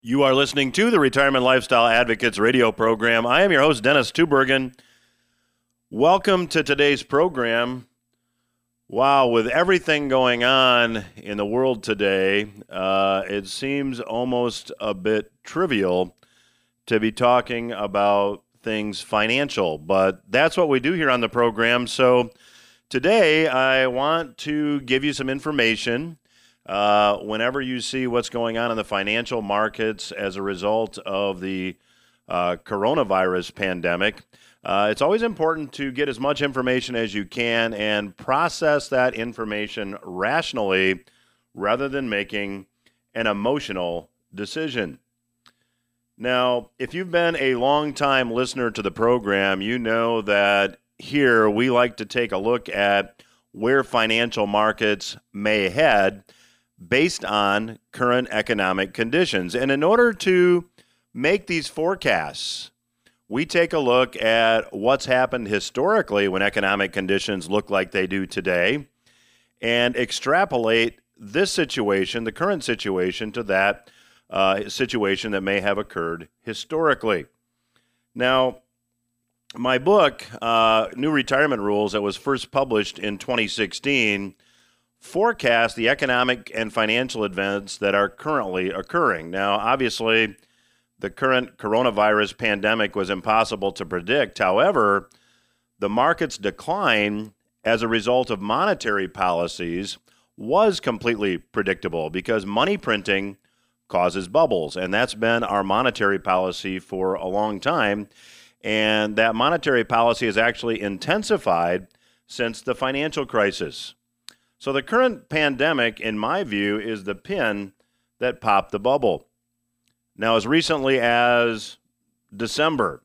You are listening to the Retirement Lifestyle Advocates radio program. I am your host, Dennis Tubbergen. Welcome to today's program. Wow, with everything going on in the world today, uh, it seems almost a bit trivial to be talking about things financial, but that's what we do here on the program. So today, I want to give you some information uh, whenever you see what's going on in the financial markets as a result of the uh, coronavirus pandemic, uh, it's always important to get as much information as you can and process that information rationally rather than making an emotional decision. Now, if you've been a long time listener to the program, you know that here we like to take a look at where financial markets may head based on current economic conditions. And in order to make these forecasts, we take a look at what's happened historically when economic conditions look like they do today and extrapolate this situation, the current situation, to that uh, situation that may have occurred historically. Now, my book, uh, New Retirement Rules, that was first published in 2016, forecast the economic and financial events that are currently occurring. Now, obviously, the current coronavirus pandemic was impossible to predict. However, the market's decline as a result of monetary policies was completely predictable because money printing causes bubbles. And that's been our monetary policy for a long time. And that monetary policy has actually intensified since the financial crisis. So the current pandemic, in my view, is the pin that popped the bubble. Now, as recently as December,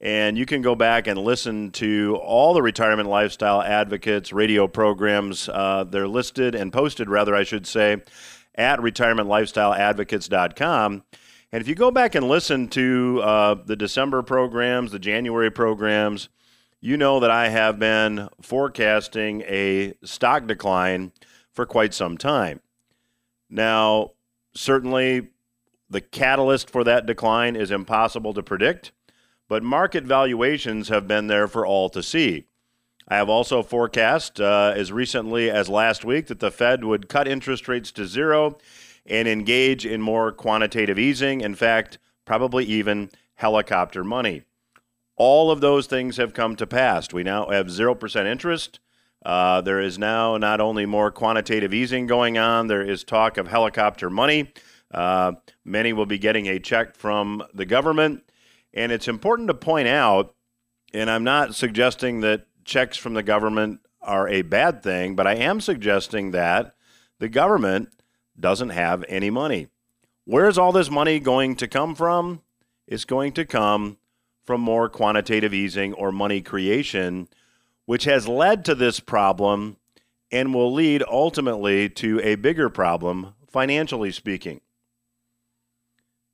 and you can go back and listen to all the retirement lifestyle advocates radio programs. Uh, they're listed and posted, rather, I should say, at retirementlifestyleadvocates.com. And if you go back and listen to uh, the December programs, the January programs, you know that I have been forecasting a stock decline for quite some time. Now, certainly the catalyst for that decline is impossible to predict, but market valuations have been there for all to see. I have also forecast uh, as recently as last week that the Fed would cut interest rates to zero and engage in more quantitative easing. In fact, probably even helicopter money. All of those things have come to pass. We now have 0% interest. Uh, there is now not only more quantitative easing going on, there is talk of helicopter money. Uh, many will be getting a check from the government. And it's important to point out, and I'm not suggesting that checks from the government are a bad thing, but I am suggesting that the government doesn't have any money. Where's all this money going to come from? It's going to come from more quantitative easing or money creation, which has led to this problem and will lead ultimately to a bigger problem, financially speaking.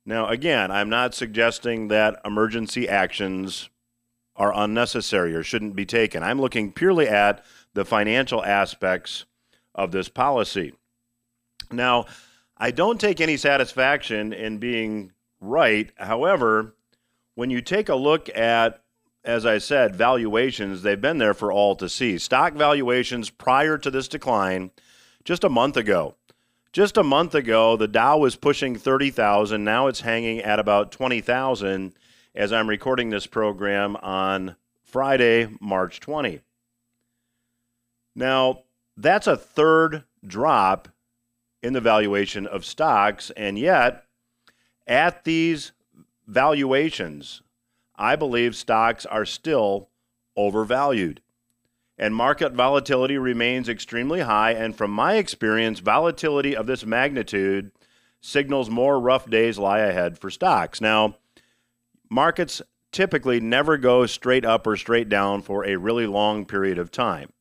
Now, again, I'm not suggesting that emergency actions are unnecessary or shouldn't be taken. I'm looking purely at the financial aspects of this policy. Now, I don't take any satisfaction in being right. However, when you take a look at, as I said, valuations, they've been there for all to see. Stock valuations prior to this decline, just a month ago. Just a month ago, the Dow was pushing 30,000. Now it's hanging at about 20,000 as I'm recording this program on Friday, March 20. Now, that's a third drop in the valuation of stocks, and yet at these valuations, I believe stocks are still overvalued. And market volatility remains extremely high. And from my experience, volatility of this magnitude signals more rough days lie ahead for stocks. Now, markets typically never go straight up or straight down for a really long period of time.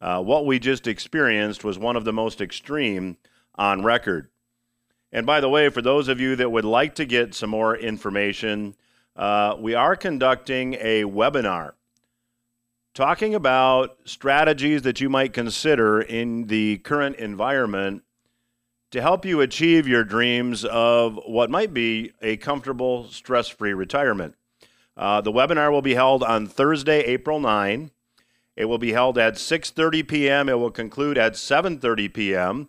Uh, what we just experienced was one of the most extreme on record. And by the way, for those of you that would like to get some more information, uh, we are conducting a webinar talking about strategies that you might consider in the current environment to help you achieve your dreams of what might be a comfortable, stress free retirement. Uh, the webinar will be held on Thursday, April 9. It will be held at 6:30 p.m. It will conclude at 7:30 p.m.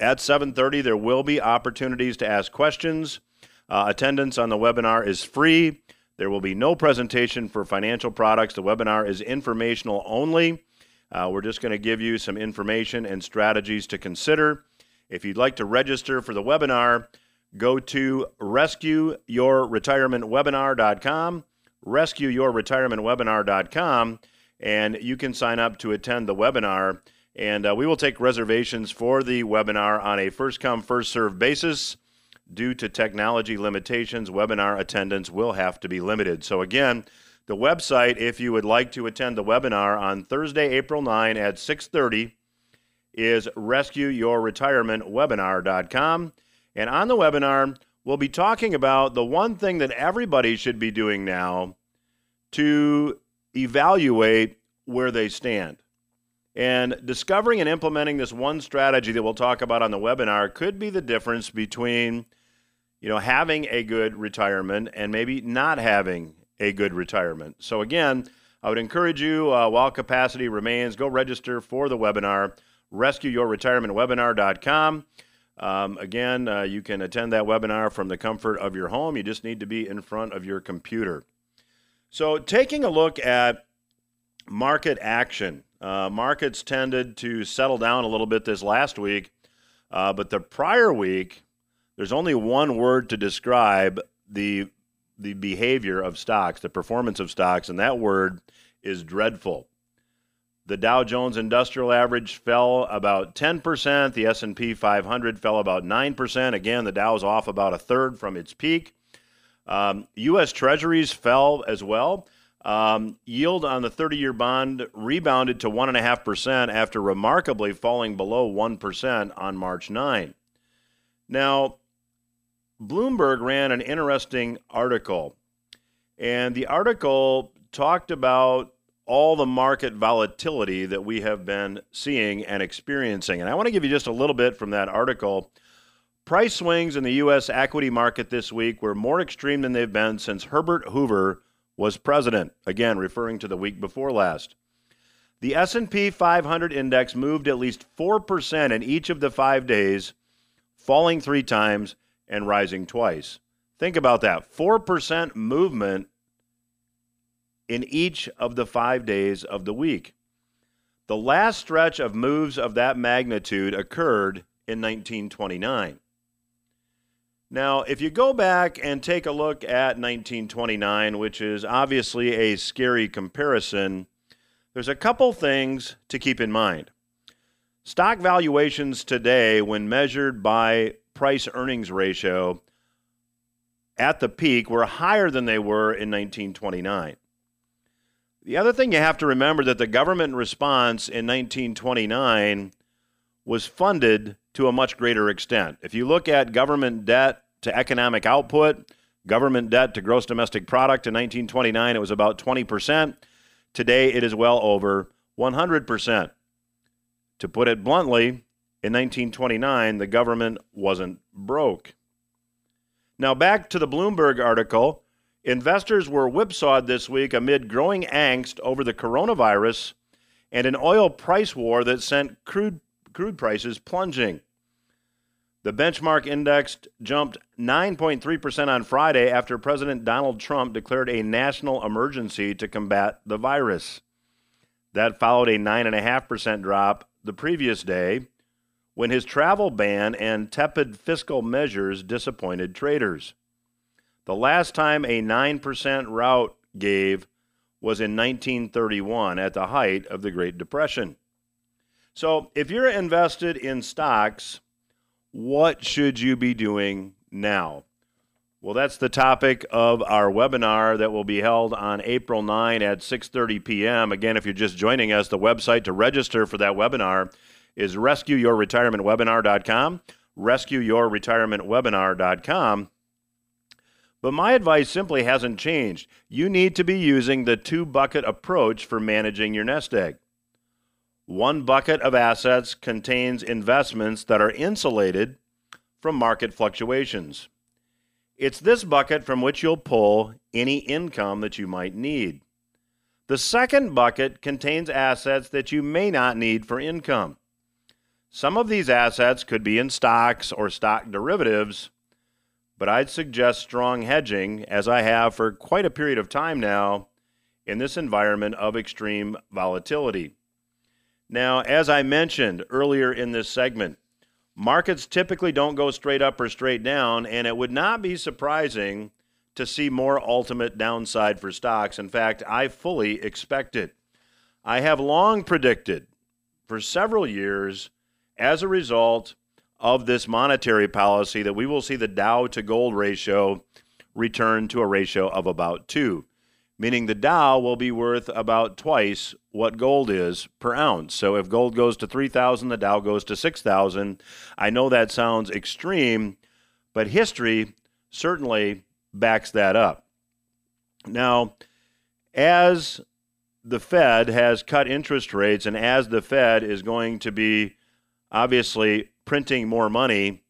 At 7:30, there will be opportunities to ask questions. Uh, attendance on the webinar is free. There will be no presentation for financial products. The webinar is informational only. Uh, we're just going to give you some information and strategies to consider. If you'd like to register for the webinar, go to rescueyourretirementwebinar.com, rescueyourretirementwebinar.com, and you can sign up to attend the webinar. And uh, we will take reservations for the webinar on a first come, first served basis. Due to technology limitations, webinar attendance will have to be limited. So, again, the website, if you would like to attend the webinar on Thursday, April 9 at 6:30, is rescueyourretirementwebinar.com. And on the webinar, we'll be talking about the one thing that everybody should be doing now to evaluate where they stand. And discovering and implementing this one strategy that we'll talk about on the webinar could be the difference between you know having a good retirement and maybe not having a good retirement. So again, I would encourage you uh, while capacity remains, go register for the webinar, rescueyourretirementwebinar.com. Um, again, uh, you can attend that webinar from the comfort of your home. You just need to be in front of your computer. So, taking a look at market action, uh, markets tended to settle down a little bit this last week, uh, but the prior week, there's only one word to describe the the behavior of stocks, the performance of stocks, and that word is dreadful. The Dow Jones Industrial Average fell about 10%, the S&P 500 fell about 9%. Again, the Dow's off about a third from its peak. Um, US Treasuries fell as well. Um, yield on the 30 year bond rebounded to 1.5% after remarkably falling below 1% on March 9. Now, Bloomberg ran an interesting article, and the article talked about all the market volatility that we have been seeing and experiencing. And I want to give you just a little bit from that article. Price swings in the U.S. equity market this week were more extreme than they've been since Herbert Hoover was president, again referring to the week before last. The S&P 500 index moved at least 4% in each of the 5 days, falling 3 times and rising twice. Think about that. 4% movement in each of the 5 days of the week. The last stretch of moves of that magnitude occurred in 1929. Now, if you go back and take a look at 1929, which is obviously a scary comparison, there's a couple things to keep in mind. Stock valuations today, when measured by price earnings ratio, at the peak were higher than they were in 1929. The other thing you have to remember that the government response in 1929 was funded to a much greater extent. If you look at government debt to economic output, government debt to gross domestic product in 1929, it was about 20%. Today, it is well over 100%. To put it bluntly, in 1929, the government wasn't broke. Now, back to the Bloomberg article. Investors were whipsawed this week amid growing angst over the coronavirus and an oil price war that sent crude crude prices plunging. The benchmark index jumped 9.3% on Friday after President Donald Trump declared a national emergency to combat the virus. That followed a 9.5% drop the previous day when his travel ban and tepid fiscal measures disappointed traders. The last time a 9% rout gave was in 1931 at the height of the Great Depression. So, if you're invested in stocks, what should you be doing now? Well, that's the topic of our webinar that will be held on April 9 at 6:30 p.m. Again, if you're just joining us, the website to register for that webinar is rescueyourretirementwebinar.com, rescueyourretirementwebinar.com. But my advice simply hasn't changed. You need to be using the two bucket approach for managing your nest egg. One bucket of assets contains investments that are insulated from market fluctuations. It's this bucket from which you'll pull any income that you might need. The second bucket contains assets that you may not need for income. Some of these assets could be in stocks or stock derivatives, but I'd suggest strong hedging, as I have for quite a period of time now, in this environment of extreme volatility. Now, as I mentioned earlier in this segment, markets typically don't go straight up or straight down, and it would not be surprising to see more ultimate downside for stocks. In fact, I fully expect it. I have long predicted for several years as a result of this monetary policy that we will see the Dow to gold ratio return to a ratio of about two, meaning the Dow will be worth about twice what gold is per ounce. So if gold goes to 3,000, the Dow goes to 6,000. I know that sounds extreme, but history certainly backs that up. Now, as the Fed has cut interest rates and as the Fed is going to be obviously printing more money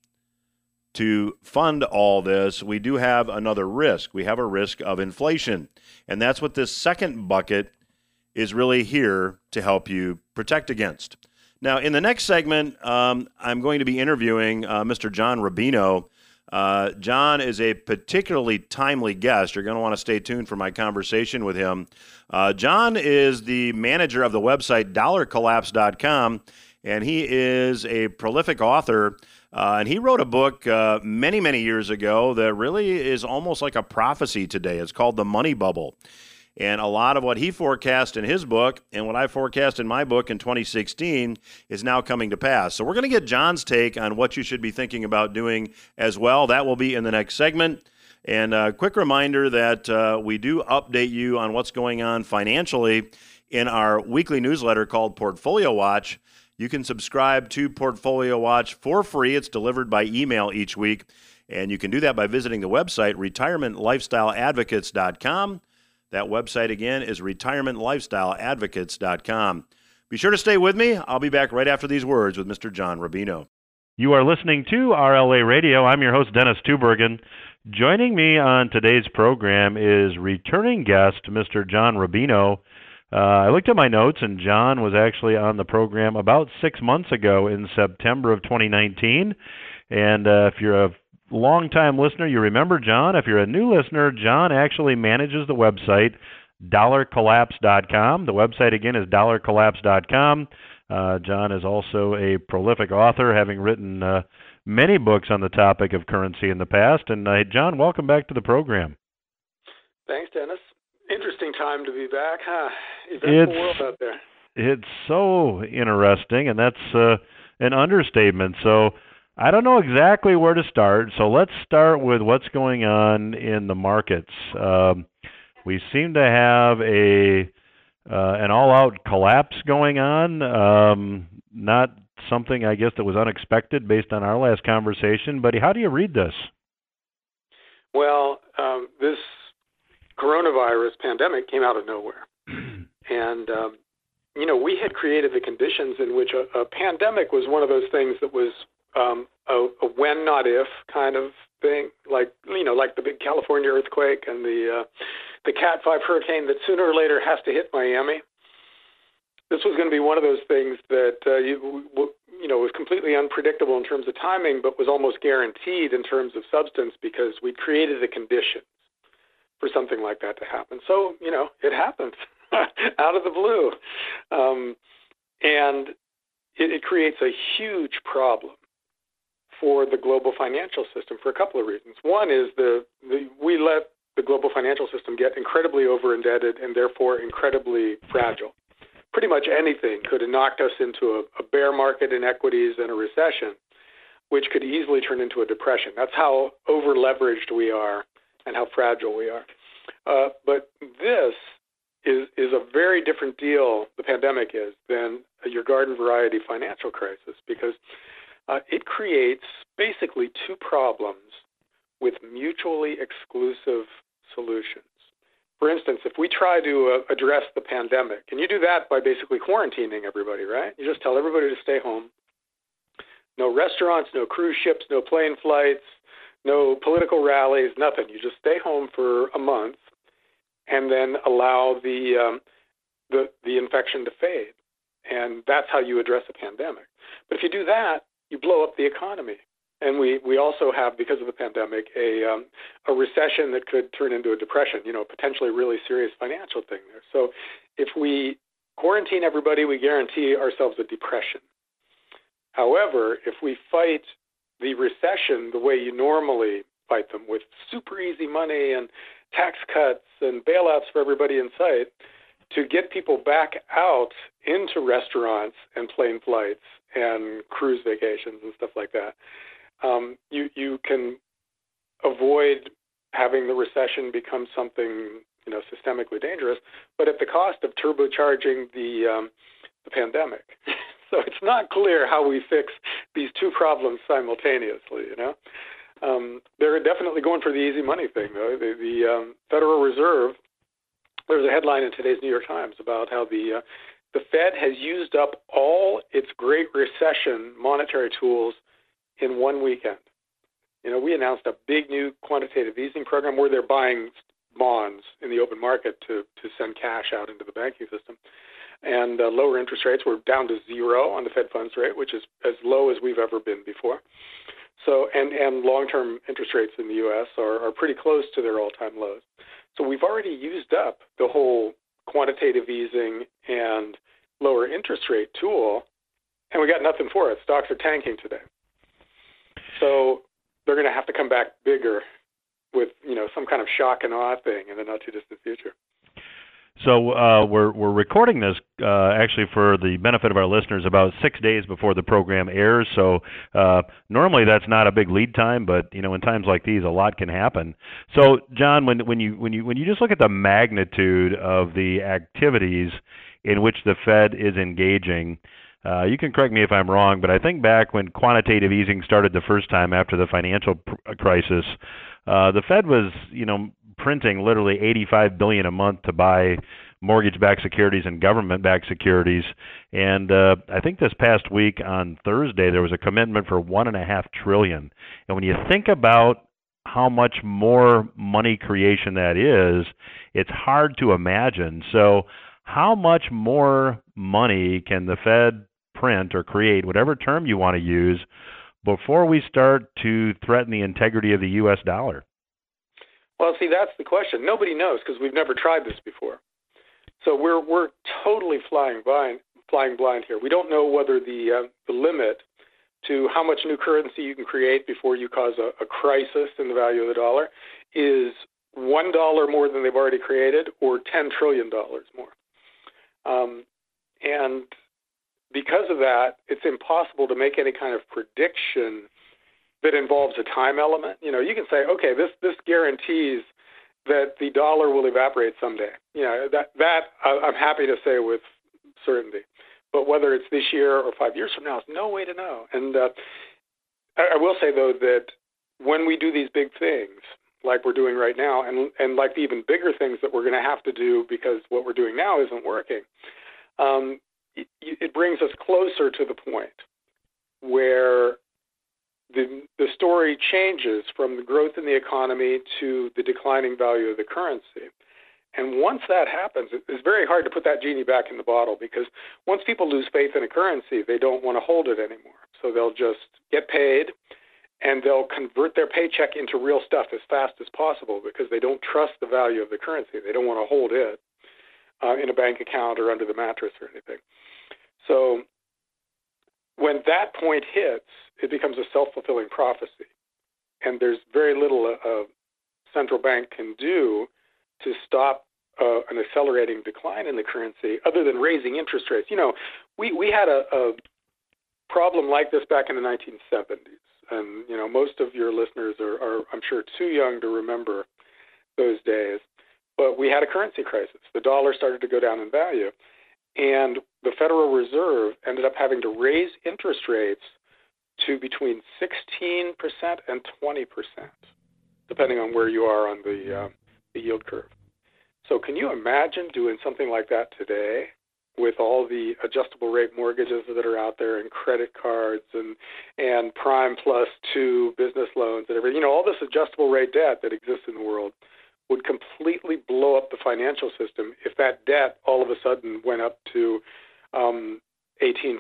to fund all this, we do have another risk. We have a risk of inflation. And that's what this second bucket is really here to help you protect against. Now, in the next segment, um, I'm going to be interviewing uh, Mr. John Rubino. Uh, John is a particularly timely guest. You're going to want to stay tuned for my conversation with him. Uh, John is the manager of the website dollarcollapse.com and he is a prolific author. Uh, and he wrote a book uh, many, many years ago that really is almost like a prophecy today. It's called The Money Bubble. And a lot of what he forecast in his book and what I forecast in my book in 2016 is now coming to pass. So we're going to get John's take on what you should be thinking about doing as well. That will be in the next segment. And a quick reminder that uh, we do update you on what's going on financially in our weekly newsletter called Portfolio Watch. You can subscribe to Portfolio Watch for free. It's delivered by email each week. And you can do that by visiting the website, retirementlifestyleadvocates.com. That website again is retirementlifestyleadvocates.com. Be sure to stay with me. I'll be back right after these words with Mr. John Rubino. You are listening to RLA Radio. I'm your host, Dennis Tubbergen. Joining me on today's program is returning guest, Mr. John Rubino. Uh, I looked at my notes, and John was actually on the program about six months ago in September of 2019. And uh, if you're a longtime listener, you remember John. If you're a new listener, John actually manages the website dollarcollapse.com. The website again is dollarcollapse.com. Uh, John is also a prolific author, having written uh, many books on the topic of currency in the past. And uh, John, welcome back to the program. Thanks, Dennis interesting time to be back, huh? Eventful it's, world out there. It's so interesting, and that's uh, an understatement. So I don't know exactly where to start. So let's start with what's going on in the markets. Um, we seem to have a uh, an all-out collapse going on. Um, not something I guess that was unexpected based on our last conversation. But how do you read this? Well, um, this coronavirus pandemic came out of nowhere. and, um, you know, we had created the conditions in which a, a pandemic was one of those things that was um, a, a when, not if kind of thing, like, you know, like the big California earthquake and the, uh, the Cat 5 hurricane that sooner or later has to hit Miami. This was going to be one of those things that uh, you, you know was completely unpredictable in terms of timing, but was almost guaranteed in terms of substance because we created the conditions for something like that to happen. So, you know, it happens out of the blue. Um, and it, it creates a huge problem for the global financial system for a couple of reasons. One is the, the we let the global financial system get incredibly over indebted and therefore incredibly fragile. Pretty much anything could have knocked us into a, a bear market in equities and a recession, which could easily turn into a depression. That's how over leveraged we are and how fragile we are. Uh, but this is is a very different deal. The pandemic is than your garden variety financial crisis because uh, it creates basically two problems with mutually exclusive solutions. for instance, if we try to uh, address the pandemic, and you do that by basically quarantining everybody, right? You just tell everybody to stay home. No restaurants, no cruise ships, no plane flights, no political rallies, nothing. You just stay home for a month, and then allow the um, the the infection to fade, and that's how you address a pandemic. But if you do that, you blow up the economy and we, we also have, because of the pandemic, a, um, a recession that could turn into a depression, you know, potentially a really serious financial thing there. So if we quarantine everybody, we guarantee ourselves a depression. However, if we fight the recession the way you normally fight them with super easy money and tax cuts and bailouts for everybody in sight, to get people back out into restaurants and plane flights and cruise vacations and stuff like that, um, you you can avoid having the recession become something you know systemically dangerous, but at the cost of turbocharging the um, the pandemic. so it's not clear how we fix these two problems simultaneously. You know, um, they're definitely going for the easy money thing though. The, the um, Federal Reserve. There's a headline in today's New York Times about how the uh, the Fed has used up all its Great Recession monetary tools in one weekend. You know, we announced a big new quantitative easing program where they're buying bonds in the open market to to send cash out into the banking system. And uh, lower interest rates were down to zero on the Fed funds rate, which is as low as we've ever been before. So, and and long-term interest rates in the U.S. are, are pretty close to their all-time lows. So we've already used up the whole quantitative easing and lower interest rate tool, and we got nothing for it. Stocks are tanking today. So they're going to have to come back bigger with you know some kind of shock and awe thing in the not too distant future. So uh, we're we're recording this uh, actually for the benefit of our listeners about six days before the program airs. So uh, normally that's not a big lead time, but you know in times like these, a lot can happen. So John, when when you when you when you just look at the magnitude of the activities in which the Fed is engaging, uh, you can correct me if I'm wrong, but I think back when quantitative easing started the first time after the financial pr- crisis, uh, the Fed was, you know, printing literally 85 billion a month to buy mortgage-backed securities and government-backed securities. And uh, I think this past week on Thursday there was a commitment for one and a half trillion. And when you think about how much more money creation that is, it's hard to imagine. So, how much more money can the Fed print or create, whatever term you want to use, before we start to threaten the integrity of the U.S. dollar? Well, see, that's the question. Nobody knows because we've never tried this before. So we're we're totally flying blind, flying blind here. We don't know whether the uh, the limit to how much new currency you can create before you cause a, a crisis in the value of the dollar is one dollar more than they've already created, or ten trillion dollars more. Um, and because of that, it's impossible to make any kind of prediction that involves a time element. You know, you can say, okay, this this guarantees that the dollar will evaporate someday. You know, that that I'm happy to say with certainty. But whether it's this year or five years from now, there's no way to know. And uh, I, I will say though that when we do these big things, like we're doing right now, and and like the even bigger things that we're going to have to do because what we're doing now isn't working, um, it brings us closer to the point where the the story changes from the growth in the economy to the declining value of the currency. And once that happens, it's very hard to put that genie back in the bottle because once people lose faith in a currency, they don't want to hold it anymore. So they'll just get paid and they'll convert their paycheck into real stuff as fast as possible because they don't trust the value of the currency. They don't want to hold it uh, in a bank account or under the mattress or anything. So when that point hits, it becomes a self fulfilling prophecy. And there's very little a, a, central bank can do to stop uh, an accelerating decline in the currency other than raising interest rates. You know, we, we had a, a problem like this back in the 1970s. And, you know, most of your listeners are, are, I'm sure, too young to remember those days. But we had a currency crisis. The dollar started to go down in value. And the Federal Reserve ended up having to raise interest rates to between 16% and 20%, depending on where you are on the, uh, the yield curve. So, can you imagine doing something like that today? with all the adjustable rate mortgages that are out there and credit cards and and prime plus two business loans and everything you know all this adjustable rate debt that exists in the world would completely blow up the financial system if that debt all of a sudden went up to um 18%.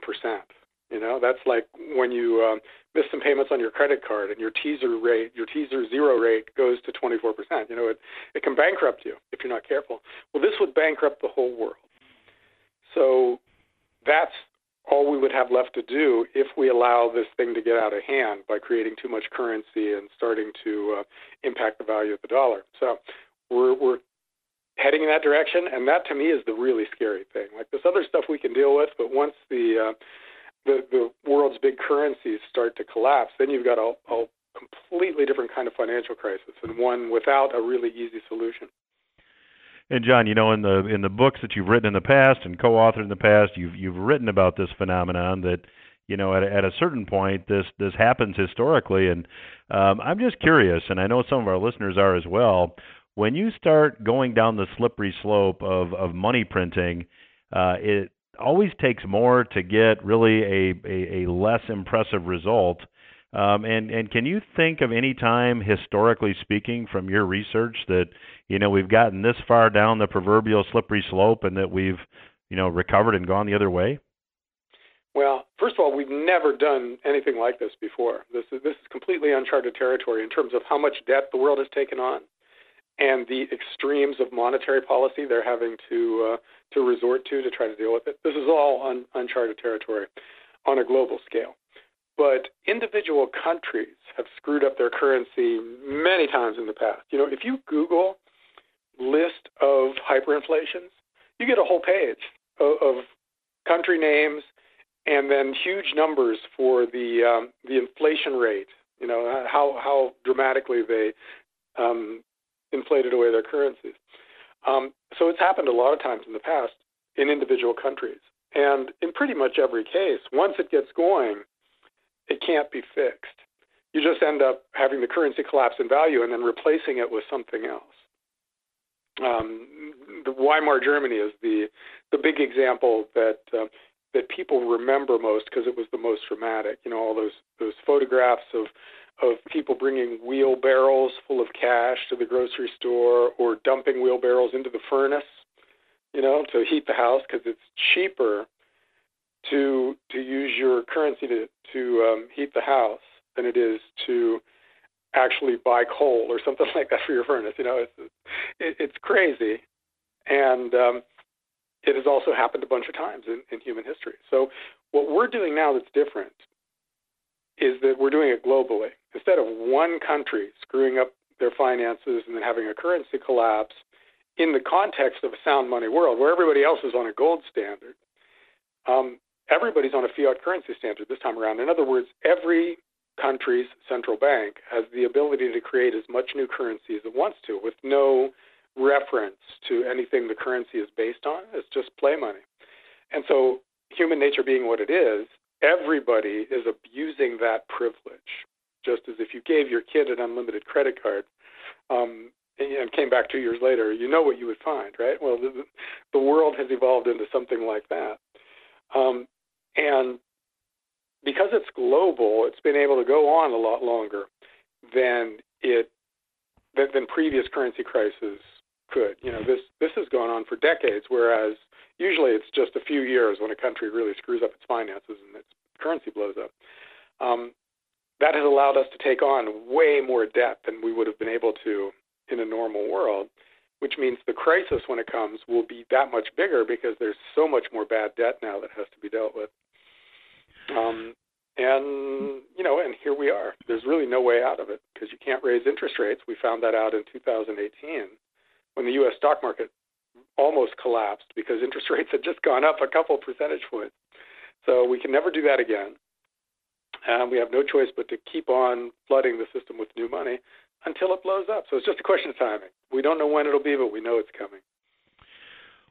You know, that's like when you um, miss some payments on your credit card and your teaser rate, your teaser zero rate goes to 24%. You know, it it can bankrupt you if you're not careful. Well, this would bankrupt the whole world. So that's all we would have left to do if we allow this thing to get out of hand by creating too much currency and starting to uh, impact the value of the dollar. So we're, we're heading in that direction, and that to me is the really scary thing. Like this other stuff we can deal with, but once the uh, the, the world's big currencies start to collapse, then you've got a, a completely different kind of financial crisis and one without a really easy solution. And John, you know, in the in the books that you've written in the past and co-authored in the past, you've you've written about this phenomenon that you know at at a certain point this this happens historically, and um, I'm just curious, and I know some of our listeners are as well. When you start going down the slippery slope of of money printing, uh, it always takes more to get really a a, a less impressive result. Um, and and can you think of any time historically speaking from your research that you know we've gotten this far down the proverbial slippery slope and that we've you know recovered and gone the other way? Well, first of all, we've never done anything like this before. This is this is completely uncharted territory in terms of how much debt the world has taken on and the extremes of monetary policy they're having to uh, to resort to to try to deal with it. This is all un- uncharted territory on a global scale. But individual countries have screwed up their currency many times in the past. You know, if you Google list of hyperinflations, you get a whole page of, of country names and then huge numbers for the um, the inflation rate. You know how how dramatically they um, inflated away their currencies. Um, so it's happened a lot of times in the past in individual countries, and in pretty much every case, once it gets going, it can't be fixed. You just end up having the currency collapse in value and then replacing it with something else um, the Weimar Germany is the the big example that uh, that people remember most because it was the most dramatic. You know, all those those photographs of of people bringing wheelbarrows full of cash to the grocery store or dumping wheelbarrows into the furnace, you know, to heat the house because it's cheaper to to use your currency to to um, heat the house than it is to actually buy coal or something like that for your furnace. You know, it's it, it's crazy, and um, it has also happened a bunch of times in, in human history. So what we're doing now that's different is that we're doing it globally. Instead of one country screwing up their finances and then having a currency collapse in the context of a sound money world where everybody else is on a gold standard, um, everybody's on a fiat currency standard this time around. In other words, every country's central bank has the ability to create as much new currency as it wants to with no reference to anything the currency is based on. It's just play money. And so, human nature being what it is, everybody is abusing that privilege. Just as if you gave your kid an unlimited credit card um, and came back two years later, you know what you would find, right? Well, the, the world has evolved into something like that. Um, and because it's global, it's been able to go on a lot longer than it than, than previous currency crises could. You know, this this has gone on for decades, whereas usually it's just a few years when a country really screws up its finances and its currency blows up. Um, that has allowed us to take on way more debt than we would have been able to in a normal world, which means the crisis when it comes will be that much bigger because there's so much more bad debt now that has to be dealt with. Um, and you know, and here we are. There's really no way out of it because you can't raise interest rates. We found that out in 2018 when the U.S. stock market almost collapsed because interest rates had just gone up a couple percentage points. So we can never do that again. And we have no choice but to keep on flooding the system with new money until it blows up. So it's just a question of timing. We don't know when it'll be, but we know it's coming.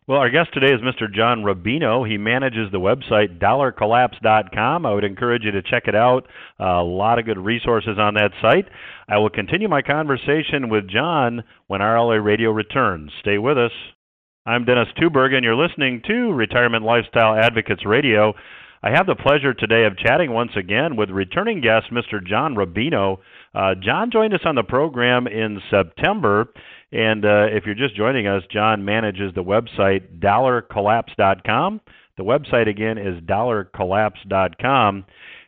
Well, our guest today is Mr. John Rubino. He manages the website dollarcollapse.com. I would encourage you to check it out. A lot of good resources on that site. I will continue my conversation with John when RLA Radio returns. Stay with us. I'm Dennis Tubbergen, and you're listening to Retirement Lifestyle Advocates Radio. I have the pleasure today of chatting once again with returning guest Mr. John Rubino. Uh, John joined us on the program in September, and uh, if you're just joining us, John manages the website dollarcollapse.com. The website again is dollarcollapse.com.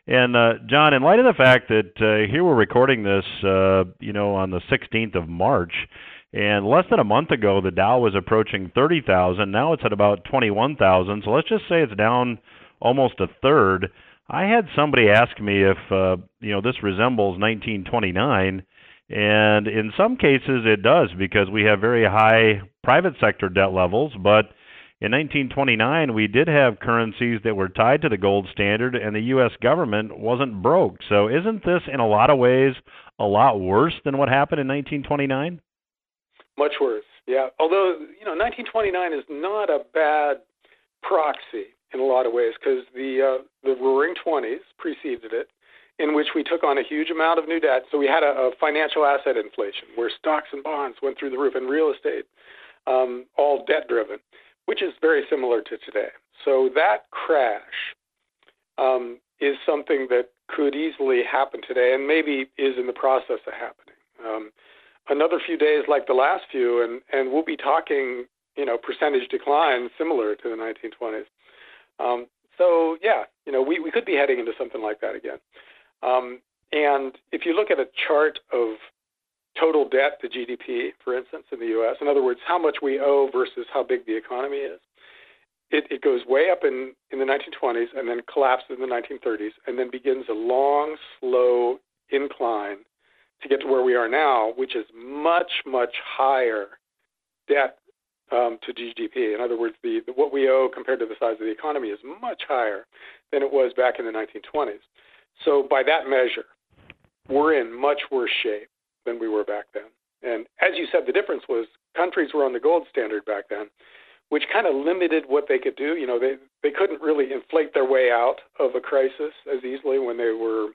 And uh, John, in light of the fact that uh, here we're recording this, uh, you know, on the 16th of March, and less than a month ago the Dow was approaching 30,000. Now it's at about 21,000. So let's just say it's down almost a third. I had somebody ask me if uh, you know this resembles 1929, and in some cases it does because we have very high private sector debt levels, but in 1929 we did have currencies that were tied to the gold standard and the US government wasn't broke. So isn't this in a lot of ways a lot worse than what happened in 1929? Much worse. Yeah. Although, you know, 1929 is not a bad proxy in a lot of ways because the uh, the Roaring Twenties preceded it, in which we took on a huge amount of new debt. So we had a, a financial asset inflation where stocks and bonds went through the roof, and real estate, um, all debt driven, which is very similar to today. So that crash um, is something that could easily happen today, and maybe is in the process of happening. Um, another few days like the last few, and and we'll be talking, you know, percentage decline similar to the 1920s. Um, so yeah, you know, we, we could be heading into something like that again. Um, and if you look at a chart of total debt to GDP, for instance, in the U.S., in other words, how much we owe versus how big the economy is, it, it goes way up in, in the 1920s and then collapses in the 1930s and then begins a long, slow incline to get to where we are now, which is much, much higher debt um, to GDP. In other words, the, what we owe compared to the size of the economy is much higher than it was back in the 1920s. So by that measure, we're in much worse shape than we were back then. And as you said, the difference was countries were on the gold standard back then, which kind of limited what they could do. You know, they they couldn't really inflate their way out of a crisis as easily when they were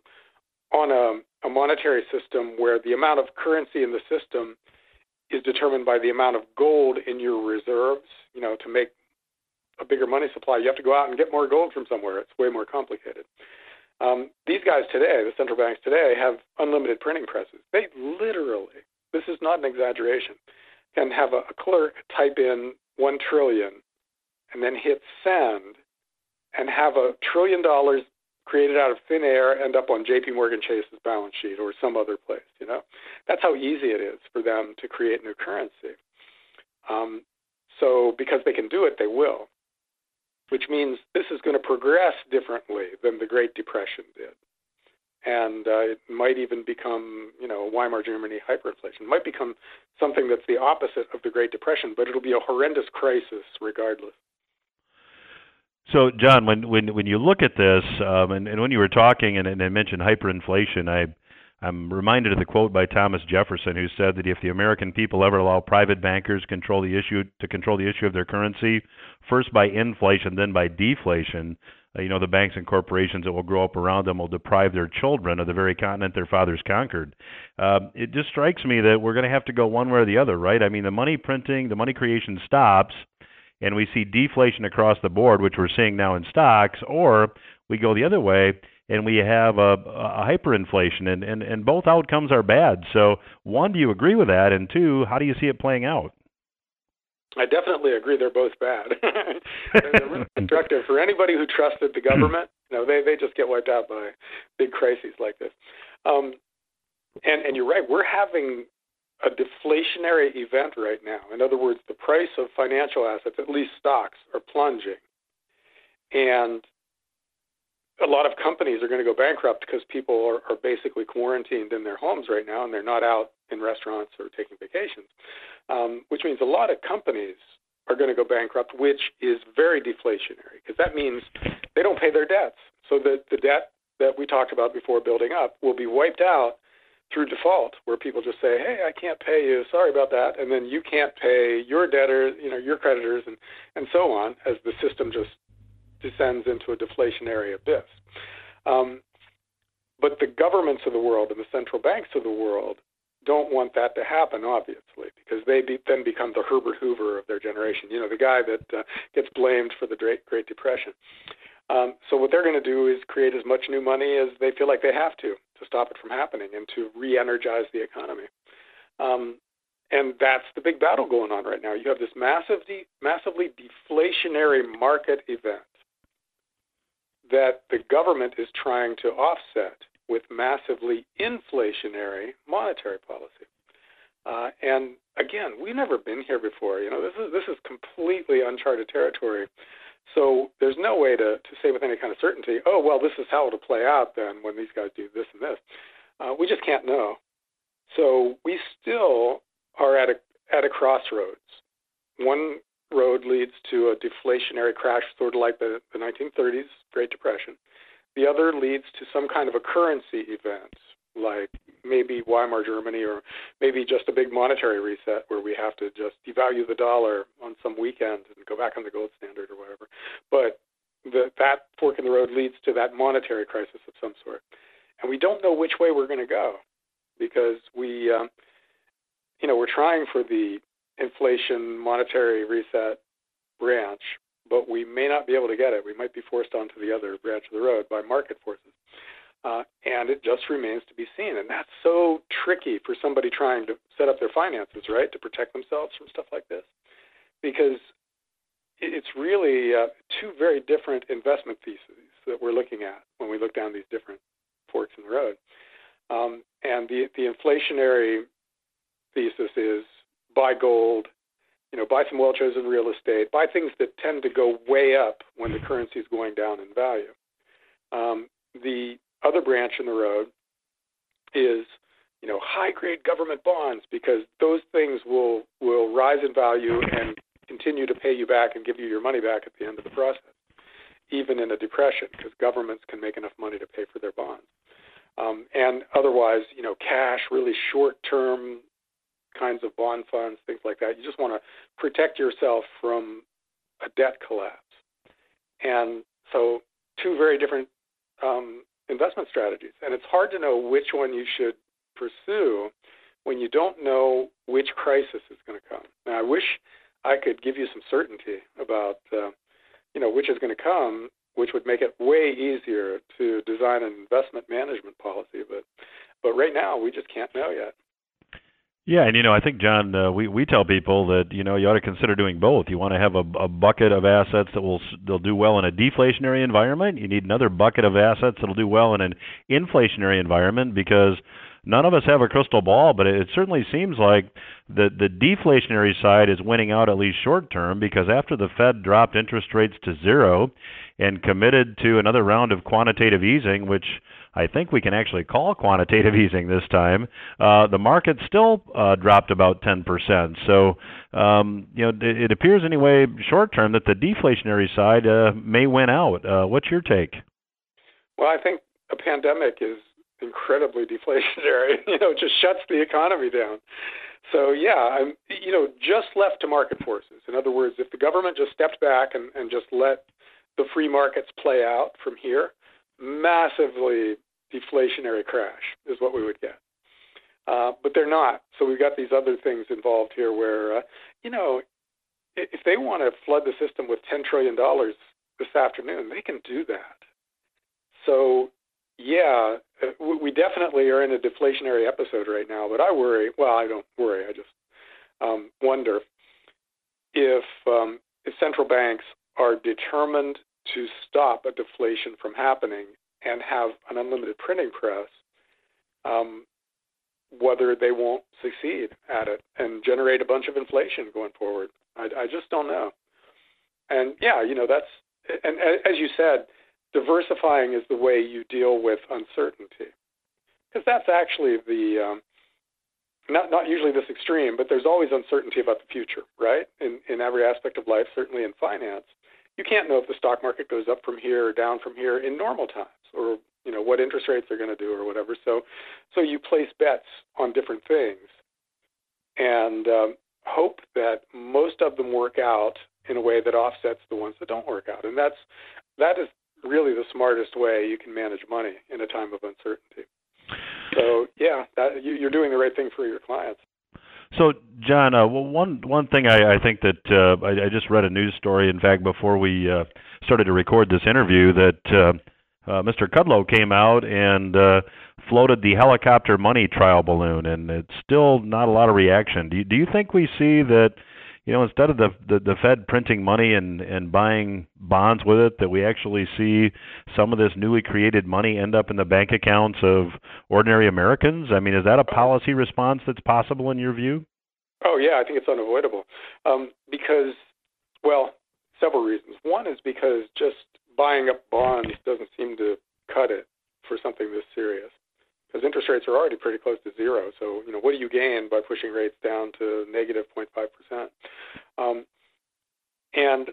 on a, a monetary system where the amount of currency in the system is determined by the amount of gold in your reserves. You know, to make a bigger money supply, you have to go out and get more gold from somewhere. It's way more complicated. Um, these guys today, the central banks today, have unlimited printing presses. They literally, this is not an exaggeration, can have a, a clerk type in one trillion and then hit send and have a trillion dollars created out of thin air end up on JP Morgan Chase's balance sheet or some other place. You know, that's how easy it is for them to create new currency. Um, so because they can do it, they will. Which means this is going to progress differently than the Great Depression did, and uh, it might even become, you know, Weimar Germany hyperinflation. It might become something that's the opposite of the Great Depression, but it'll be a horrendous crisis regardless. So, John, when when when you look at this, um, and, and when you were talking and, and I mentioned hyperinflation, I I'm reminded of the quote by Thomas Jefferson, who said that if the American people ever allow private bankers control the issue to control the issue of their currency, first by inflation, then by deflation, uh, you know the banks and corporations that will grow up around them will deprive their children of the very continent their fathers conquered. Uh, it just strikes me that we're going to have to go one way or the other, right? I mean, the money printing, the money creation stops and we see deflation across the board, which we're seeing now in stocks, or we go the other way and we have a, a hyperinflation, and, and, and both outcomes are bad. So, one, do you agree with that? And two, how do you see it playing out? I definitely agree. They're both bad. they're really destructive for anybody who trusted the government. You know, they they just get wiped out by big crises like this. Um, and and you're right. We're having a deflationary event right now. In other words, the price of financial assets, at least stocks, are plunging. And a lot of companies are going to go bankrupt because people are, are basically quarantined in their homes right now and they're not out in restaurants or taking vacations, um, which means a lot of companies are going to go bankrupt, which is very deflationary because that means they don't pay their debts. So the, the debt that we talked about before building up will be wiped out through default, where people just say, "Hey, I can't pay you. Sorry about that," and then you can't pay your debtors, you know, your creditors, and and so on, as the system just descends into a deflationary abyss. Um, but the governments of the world and the central banks of the world don't want that to happen, obviously, because they be, then become the Herbert Hoover of their generation. You know, the guy that uh, gets blamed for the Great, Great Depression. Um, so what they're going to do is create as much new money as they feel like they have to to stop it from happening and to re-energize the economy. Um, and that's the big battle going on right now. You have this massive, de- massively deflationary market event that the government is trying to offset with massively inflationary monetary policy. Uh, and again, we've never been here before. You know, this is this is completely uncharted territory. So there's no way to, to say with any kind of certainty, oh well, this is how it'll play out then when these guys do this and this. Uh, we just can't know. So we still are at a at a crossroads. One road leads to a deflationary crash, sort of like the, the 1930s Great Depression. The other leads to some kind of a currency event, like maybe Weimar Germany, or maybe just a big monetary reset where we have to just devalue the dollar on some weekend and go back on the gold standard or whatever. But the, that fork in the road leads to that monetary crisis of some sort, and we don't know which way we're going to go because we, um, you know, we're trying for the inflation monetary reset branch, but we may not be able to get it. We might be forced onto the other branch of the road by market forces. Uh, and it just remains to be seen. And that's so tricky for somebody trying to set up their finances, right, to protect themselves from stuff like this. Because it's really uh, two very different investment theses that we're looking at when we look down these different forks in the road. Um, and the, the inflationary thesis is buy gold, you know, buy some well chosen real estate, buy things that tend to go way up when the currency is going down in value. Um, the other branch in the road is, you know, high grade government bonds because those things will will rise in value and continue to pay you back and give you your money back at the end of the process, even in a depression, because governments can make enough money to pay for their bonds. Um, and otherwise, you know, cash, really short term kinds of bond funds, things like that. You just want to protect yourself from a debt collapse. And so, two very different um, investment strategies. And it's hard to know which one you should pursue when you don't know which crisis is going to come. Now, I wish I could give you some certainty about, uh, you know, which is going to come, which would make it way easier to design an investment management policy. But, but right now, we just can't know yet. Yeah, and you know, I think John, uh, we we tell people that you know you ought to consider doing both. You want to have a, a bucket of assets that will they'll do well in a deflationary environment. You need another bucket of assets that'll do well in an inflationary environment because none of us have a crystal ball, but it certainly seems like the the deflationary side is winning out at least short term because after the Fed dropped interest rates to zero and committed to another round of quantitative easing, which I think we can actually call quantitative easing this time. Uh, the market still uh, dropped about 10%. So, um, you know, it, it, appears anyway, short term, that the deflationary side uh, may win out. Uh, what's your take? Well, I think a pandemic is incredibly deflationary. you know, just shuts the economy down. So yeah, I'm you know just left to market forces. In other words, if the government just stepped back and, and just let the free markets play out from here, massively deflationary crash is what we would get. Uh, but they're not. So we've got these other things involved here where, uh, you know, if they want to flood the system with $10 trillion this afternoon, they can do that. So, yeah, we definitely are in a deflationary episode right now, but I worry. Well, I don't worry. I just um, wonder if, um, if central banks are determined to stop a deflation from happening and have an unlimited printing press, um, whether they won't succeed at it and generate a bunch of inflation going forward. I, I just don't know. And yeah, you know that's and as you said, diversifying is the way you deal with uncertainty, because that's actually the um, not not usually this extreme, but there's always uncertainty about the future, right? In in every aspect of life, certainly in finance you can't know if the stock market goes up from here or down from here in normal times or you know what interest rates are going to do or whatever. So, so you place bets on different things, and um, hope that most of them work out in a way that offsets the ones that don't work out. And that's that is really the smartest way you can manage money in a time of uncertainty. So yeah, that, you, you're doing the right thing for your clients. So, John, uh, well, one one thing I, I think that uh, I, I just read a news story. In fact, before we uh, started to record this interview, that uh, uh, Mr. Kudlow came out and uh, floated the helicopter money trial balloon, and it's still not a lot of reaction. Do you, do you think we see that? You know, instead of the, the the Fed printing money and and buying bonds with it, that we actually see some of this newly created money end up in the bank accounts of ordinary Americans. I mean, is that a policy response that's possible in your view? Oh yeah, I think it's unavoidable um, because, well, several reasons. One is because just buying up bonds doesn't seem to cut it for something this serious because interest rates are already pretty close to zero. So, you know, what do you gain by pushing rates down to negative 0.5%? Um, and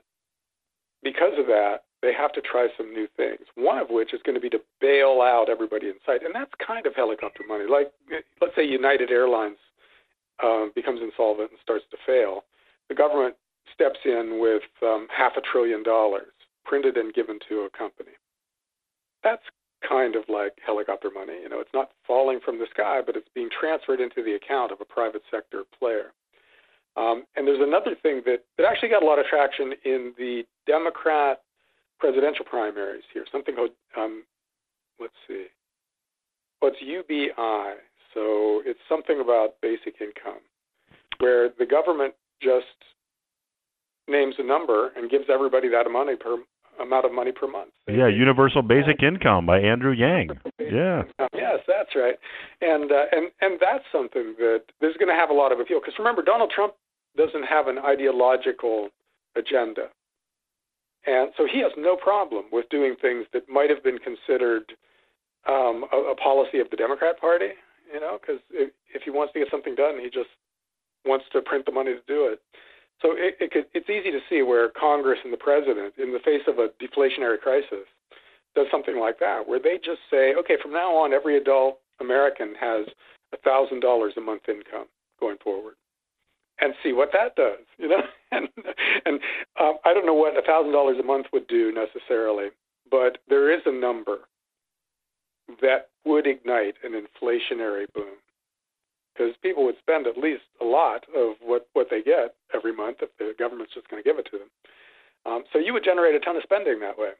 because of that, they have to try some new things. One of which is going to be to bail out everybody in sight, and that's kind of helicopter money. Like, let's say United Airlines um, becomes insolvent and starts to fail. The government steps in with um, half a trillion dollars printed and given to a company. That's kind of like helicopter money. You know, it's not falling from the sky, but it's being transferred into the account of a private sector player. Um, and there's another thing that, that actually got a lot of traction in the Democrat presidential primaries here. Something called, um, let's see, what's UBI? So it's something about basic income, where the government just names a number and gives everybody that money per amount of money per month. Yeah, Universal Basic Income by Andrew Yang. Yeah. Yes, that's right. And uh, and and that's something that is going to have a lot of appeal because remember Donald Trump doesn't have an ideological agenda. And so he has no problem with doing things that might have been considered um, a, a policy of the Democrat Party, you know, because if, if he wants to get something done, he just wants to print the money to do it. So it, it could, it's easy to see where Congress and the president, in the face of a deflationary crisis, does something like that, where they just say, okay, from now on, every adult American has a thousand dollars a month income going forward, and see what that does, you know. and and um, I don't know what a thousand dollars a month would do necessarily, but there is a number that would ignite an inflationary boom because people would spend at least a lot of what what they get every month if the government's just going to give it to them. Um, so you would generate a ton of spending that way,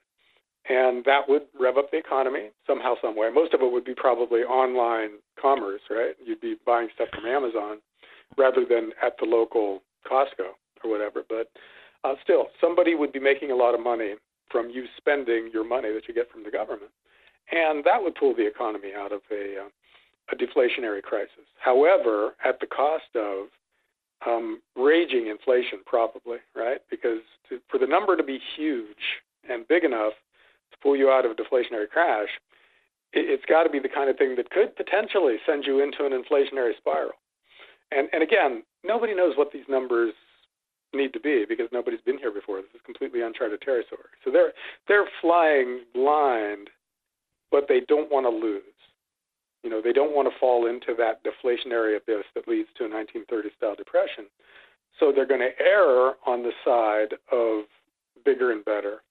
and that would rev up the economy somehow, some way. Most of it would be probably online commerce, right? You'd be buying stuff from Amazon rather than at the local Costco or whatever. But uh, still, somebody would be making a lot of money from you spending your money that you get from the government, and that would pull the economy out of a uh, a deflationary crisis. However, at the cost of um, raging inflation, probably, right? Because to, for the number to be huge and big enough to pull you out of a deflationary crash, it, it's got to be the kind of thing that could potentially send you into an inflationary spiral. And, and again, nobody knows what these numbers need to be because nobody's been here before. This is completely uncharted territory. So they're they're flying blind, but they don't want to lose. You know, they don't want to fall into that deflationary abyss that leads to a 1930 style depression. So they're going to err on the side of bigger and better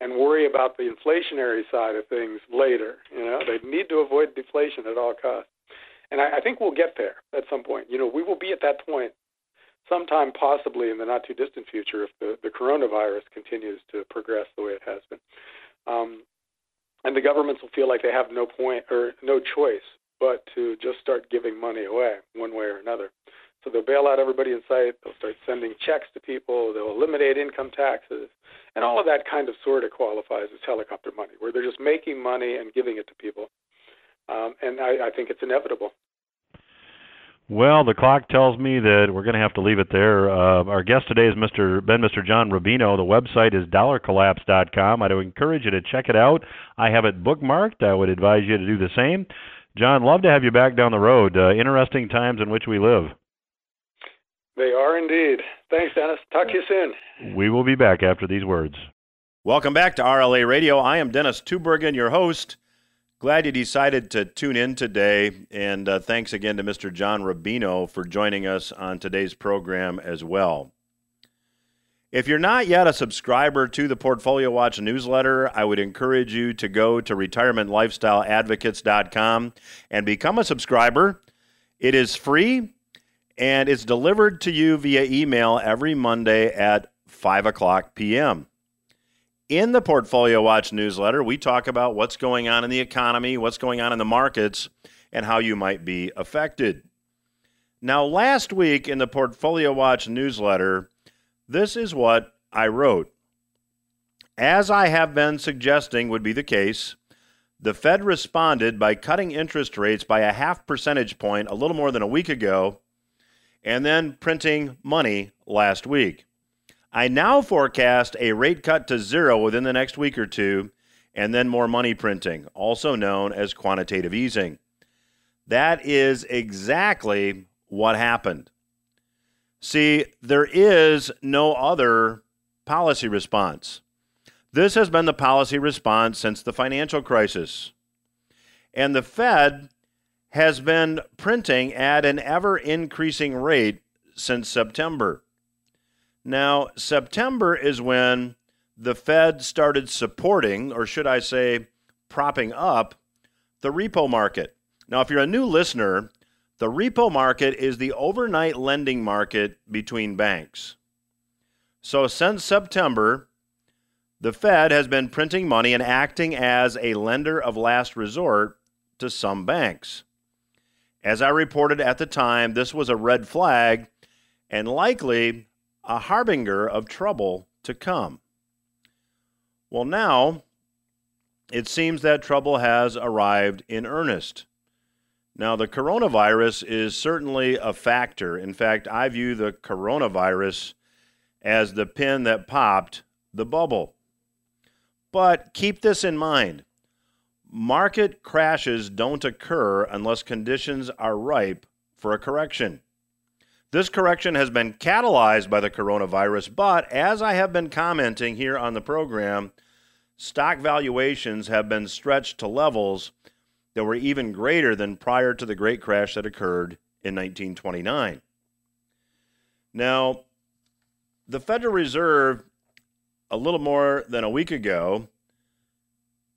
and worry about the inflationary side of things later. You know, they need to avoid deflation at all costs. And I, I think we'll get there at some point. You know, we will be at that point sometime possibly in the not too distant future if the, the coronavirus continues to progress the way it has been. Um, and the governments will feel like they have no point or no choice but to just start giving money away one way or another. So they'll bail out everybody in sight. They'll start sending checks to people. They'll eliminate income taxes, and all of that kind of sort of qualifies as helicopter money, where they're just making money and giving it to people. Um, and I, I think it's inevitable. Well, the clock tells me that we're going to have to leave it there. Uh, our guest today is Mr. Ben Mr. John Rubino. The website is dollarcollapse.com. I'd encourage you to check it out. I have it bookmarked. I would advise you to do the same. John, love to have you back down the road. Uh, interesting times in which we live. They are indeed. Thanks, Dennis. Talk to you soon. We will be back after these words. Welcome back to RLA Radio. I am Dennis Tubbergen, your host. Glad you decided to tune in today, and uh, thanks again to Mr. John Rubino for joining us on today's program as well. If you're not yet a subscriber to the Portfolio Watch newsletter, I would encourage you to go to retirementlifestyleadvocates.com and become a subscriber. It is free and it's delivered to you via email every Monday at 5 o'clock p.m. In the Portfolio Watch newsletter, we talk about what's going on in the economy, what's going on in the markets, and how you might be affected. Now, last week in the Portfolio Watch newsletter, this is what I wrote. As I have been suggesting would be the case, the Fed responded by cutting interest rates by a half percentage point a little more than a week ago and then printing money last week. I now forecast a rate cut to zero within the next week or two, and then more money printing, also known as quantitative easing. That is exactly what happened. See, there is no other policy response. This has been the policy response since the financial crisis. And the Fed has been printing at an ever increasing rate since September. Now, September is when the Fed started supporting, or should I say, propping up, the repo market. Now, if you're a new listener, the repo market is the overnight lending market between banks. So, since September, the Fed has been printing money and acting as a lender of last resort to some banks. As I reported at the time, this was a red flag and likely a harbinger of trouble to come. Well, now it seems that trouble has arrived in earnest. Now, the coronavirus is certainly a factor. In fact, I view the coronavirus as the pin that popped the bubble. But keep this in mind market crashes don't occur unless conditions are ripe for a correction. This correction has been catalyzed by the coronavirus, but as I have been commenting here on the program, stock valuations have been stretched to levels that were even greater than prior to the great crash that occurred in 1929. Now, the Federal Reserve, a little more than a week ago,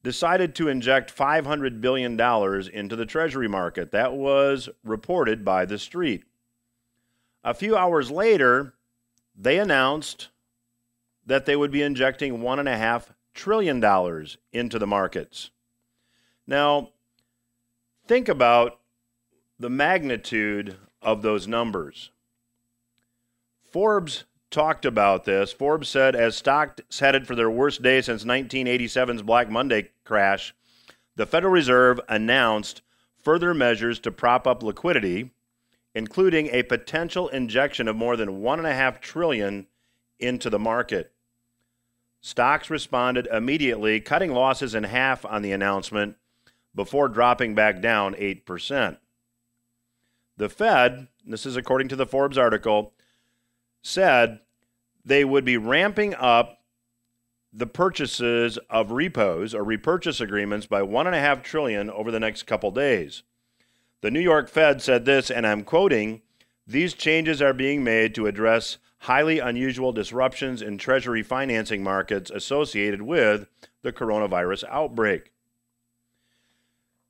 decided to inject $500 billion into the Treasury market. That was reported by The Street. A few hours later, they announced that they would be injecting $1.5 trillion into the markets. Now, think about the magnitude of those numbers. Forbes talked about this. Forbes said as stocks headed for their worst day since 1987's Black Monday crash, the Federal Reserve announced further measures to prop up liquidity including a potential injection of more than 1.5 trillion into the market. Stocks responded immediately, cutting losses in half on the announcement before dropping back down 8%. The Fed, this is according to the Forbes article, said they would be ramping up the purchases of repos or repurchase agreements by 1.5 trillion over the next couple days. The New York Fed said this, and I'm quoting These changes are being made to address highly unusual disruptions in Treasury financing markets associated with the coronavirus outbreak.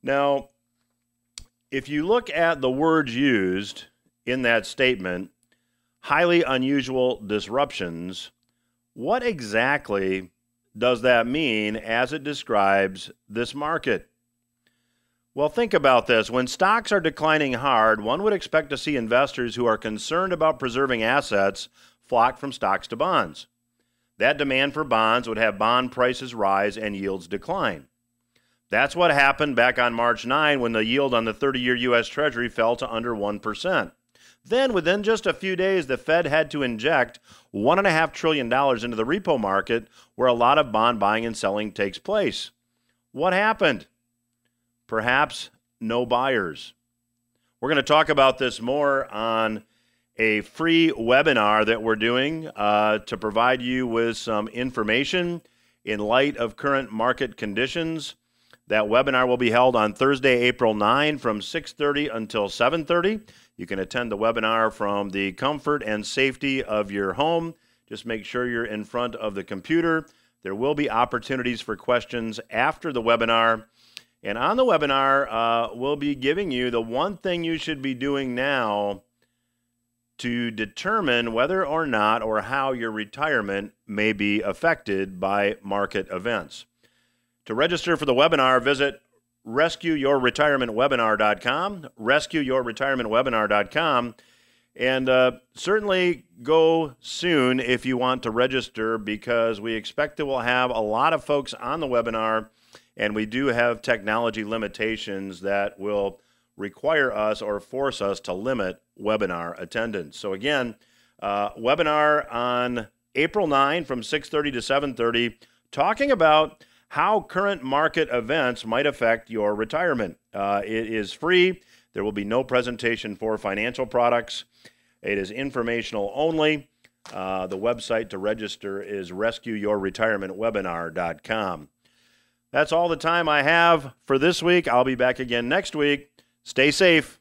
Now, if you look at the words used in that statement, highly unusual disruptions, what exactly does that mean as it describes this market? Well, think about this. When stocks are declining hard, one would expect to see investors who are concerned about preserving assets flock from stocks to bonds. That demand for bonds would have bond prices rise and yields decline. That's what happened back on March 9 when the yield on the 30 year U.S. Treasury fell to under 1%. Then, within just a few days, the Fed had to inject $1.5 trillion into the repo market where a lot of bond buying and selling takes place. What happened? Perhaps no buyers. We're going to talk about this more on a free webinar that we're doing uh, to provide you with some information in light of current market conditions. That webinar will be held on Thursday, April 9 from 6:30 until 7:30. You can attend the webinar from the comfort and safety of your home. Just make sure you're in front of the computer. There will be opportunities for questions after the webinar. And on the webinar, uh, we'll be giving you the one thing you should be doing now to determine whether or not or how your retirement may be affected by market events. To register for the webinar, visit rescueyourretirementwebinar.com, rescueyourretirementwebinar.com, and uh, certainly go soon if you want to register because we expect that we'll have a lot of folks on the webinar, and we do have technology limitations that will require us or force us to limit webinar attendance. So again, uh, webinar on April 9 from 6:30 to 7:30, talking about how current market events might affect your retirement. Uh, it is free. There will be no presentation for financial products. It is informational only. Uh, the website to register is rescueyourretirementwebinar.com. That's all the time I have for this week. I'll be back again next week. Stay safe.